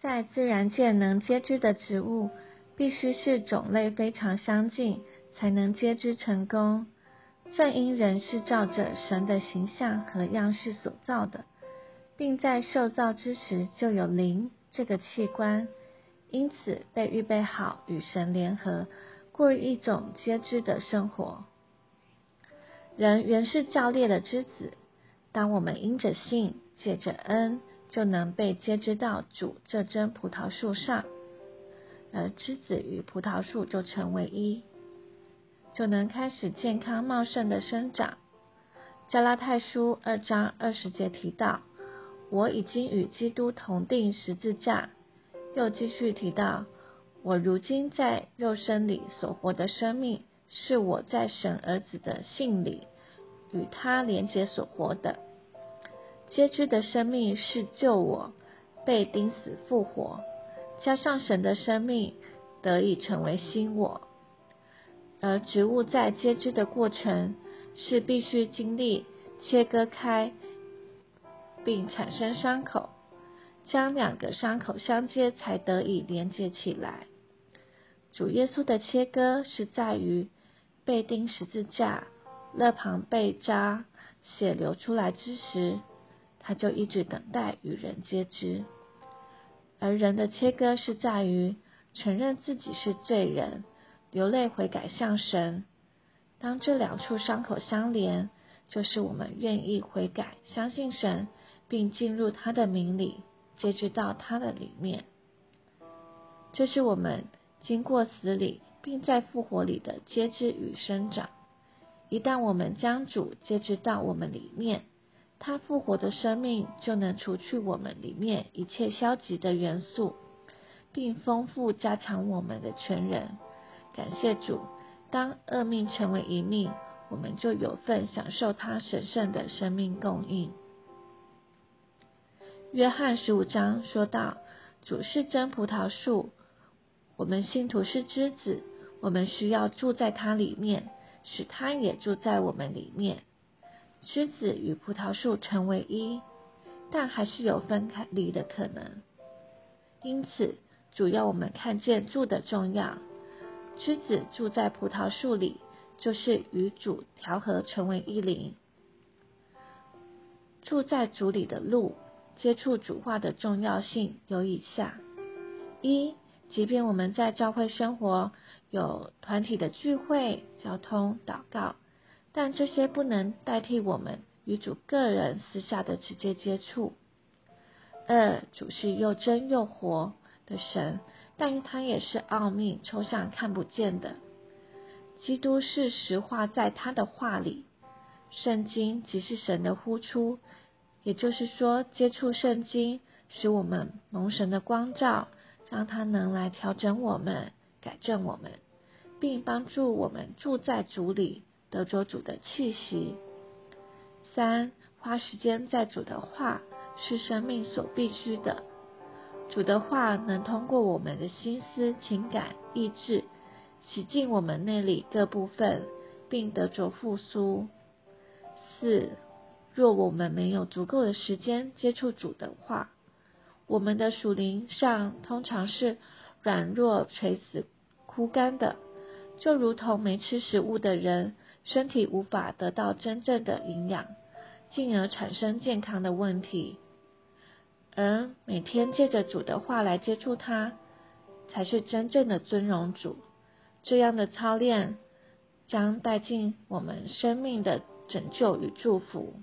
在自然界能接枝的植物，必须是种类非常相近，才能接枝成功。正因人是照着神的形象和样式所造的，并在受造之时就有灵这个器官，因此被预备好与神联合，过一种接枝的生活。人原是教烈的之子，当我们因着信，借着恩。就能被接知到主这针葡萄树上，而枝子与葡萄树就成为一，就能开始健康茂盛的生长。加拉太书二章二十节提到，我已经与基督同定十字架。又继续提到，我如今在肉身里所活的生命，是我在神儿子的信里与他连结所活的。皆知的生命是救我被钉死复活，加上神的生命得以成为新我。而植物在接枝的过程是必须经历切割开，并产生伤口，将两个伤口相接才得以连接起来。主耶稣的切割是在于被钉十字架，肋旁被扎，血流出来之时。他就一直等待与人接知，而人的切割是在于承认自己是罪人，流泪悔改向神。当这两处伤口相连，就是我们愿意悔改，相信神，并进入他的名里，接知到他的里面。这是我们经过死里，并在复活里的接知与生长。一旦我们将主接知到我们里面，他复活的生命就能除去我们里面一切消极的元素，并丰富加强我们的全人。感谢主，当恶命成为一命，我们就有份享受他神圣的生命供应。约翰十五章说到，主是真葡萄树，我们信徒是枝子，我们需要住在它里面，使它也住在我们里面。狮子与葡萄树成为一，但还是有分开离的可能。因此，主要我们看见住的重要。狮子住在葡萄树里，就是与主调和成为一灵。住在主里的路，接触主话的重要性有以下：一，即便我们在教会生活有团体的聚会、交通、祷告。但这些不能代替我们与主个人私下的直接接触。二，主是又真又活的神，但他也是奥秘、抽象、看不见的。基督是实话，在他的话里，圣经即是神的呼出。也就是说，接触圣经，使我们蒙神的光照，让他能来调整我们、改正我们，并帮助我们住在主里。得着主的气息。三，花时间在主的话是生命所必须的。主的话能通过我们的心思、情感、意志，洗净我们内里各部分，并得着复苏。四，若我们没有足够的时间接触主的话，我们的属灵上通常是软弱、垂死、枯干的，就如同没吃食物的人。身体无法得到真正的营养，进而产生健康的问题。而每天借着主的话来接触他，才是真正的尊荣主。这样的操练将带进我们生命的拯救与祝福。